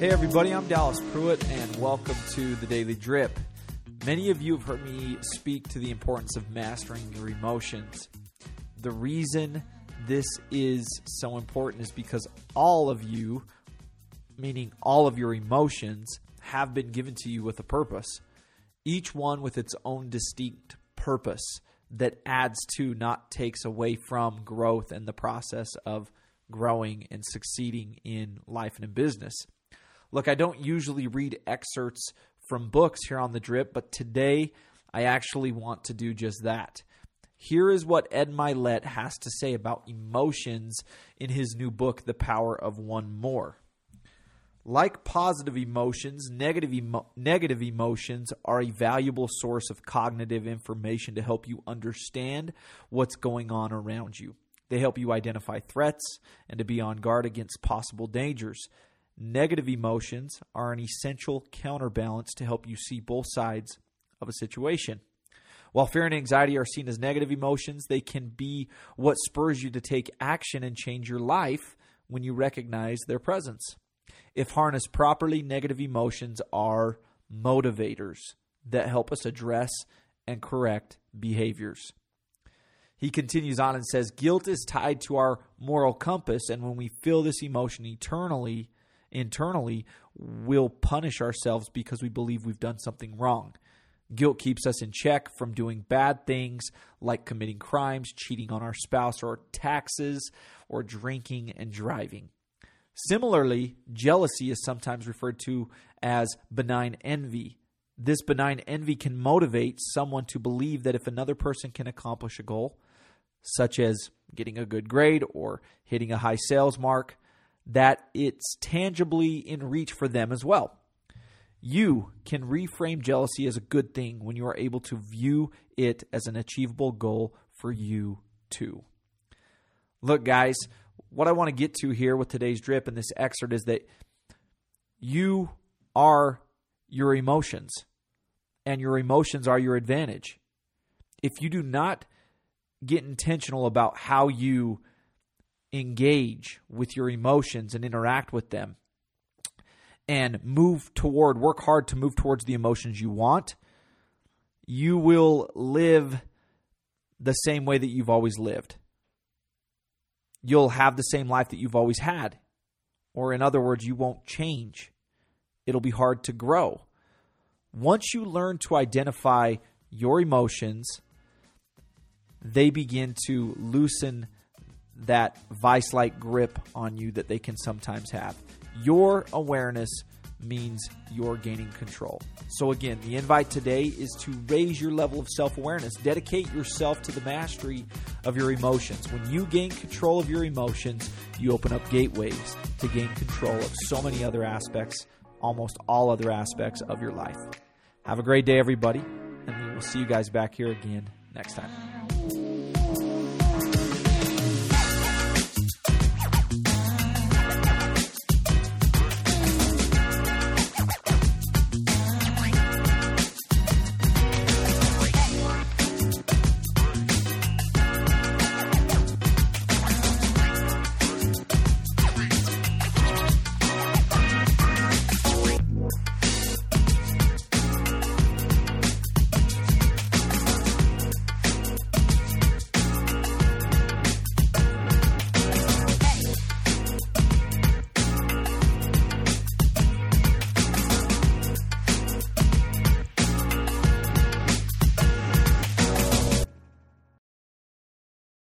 Hey, everybody, I'm Dallas Pruitt, and welcome to the Daily Drip. Many of you have heard me speak to the importance of mastering your emotions. The reason this is so important is because all of you, meaning all of your emotions, have been given to you with a purpose, each one with its own distinct purpose that adds to, not takes away from growth and the process of growing and succeeding in life and in business. Look, I don't usually read excerpts from books here on the drip, but today I actually want to do just that. Here is what Ed Mylett has to say about emotions in his new book, The Power of One More. Like positive emotions, negative, emo- negative emotions are a valuable source of cognitive information to help you understand what's going on around you. They help you identify threats and to be on guard against possible dangers. Negative emotions are an essential counterbalance to help you see both sides of a situation. While fear and anxiety are seen as negative emotions, they can be what spurs you to take action and change your life when you recognize their presence. If harnessed properly, negative emotions are motivators that help us address and correct behaviors. He continues on and says, Guilt is tied to our moral compass, and when we feel this emotion eternally, internally, we'll punish ourselves because we believe we've done something wrong. Guilt keeps us in check from doing bad things like committing crimes, cheating on our spouse or taxes, or drinking and driving. Similarly, jealousy is sometimes referred to as benign envy. This benign envy can motivate someone to believe that if another person can accomplish a goal, such as getting a good grade or hitting a high sales mark, that it's tangibly in reach for them as well. You can reframe jealousy as a good thing when you are able to view it as an achievable goal for you too. Look, guys, what I want to get to here with today's drip and this excerpt is that you are your emotions, and your emotions are your advantage. If you do not get intentional about how you engage with your emotions and interact with them and move toward, work hard to move towards the emotions you want, you will live the same way that you've always lived. You'll have the same life that you've always had. Or, in other words, you won't change. It'll be hard to grow. Once you learn to identify your emotions, they begin to loosen that vice like grip on you that they can sometimes have. Your awareness means you're gaining control. So, again, the invite today is to raise your level of self awareness. Dedicate yourself to the mastery of your emotions. When you gain control of your emotions, you open up gateways to gain control of so many other aspects, almost all other aspects of your life. Have a great day, everybody, and we will see you guys back here again next time.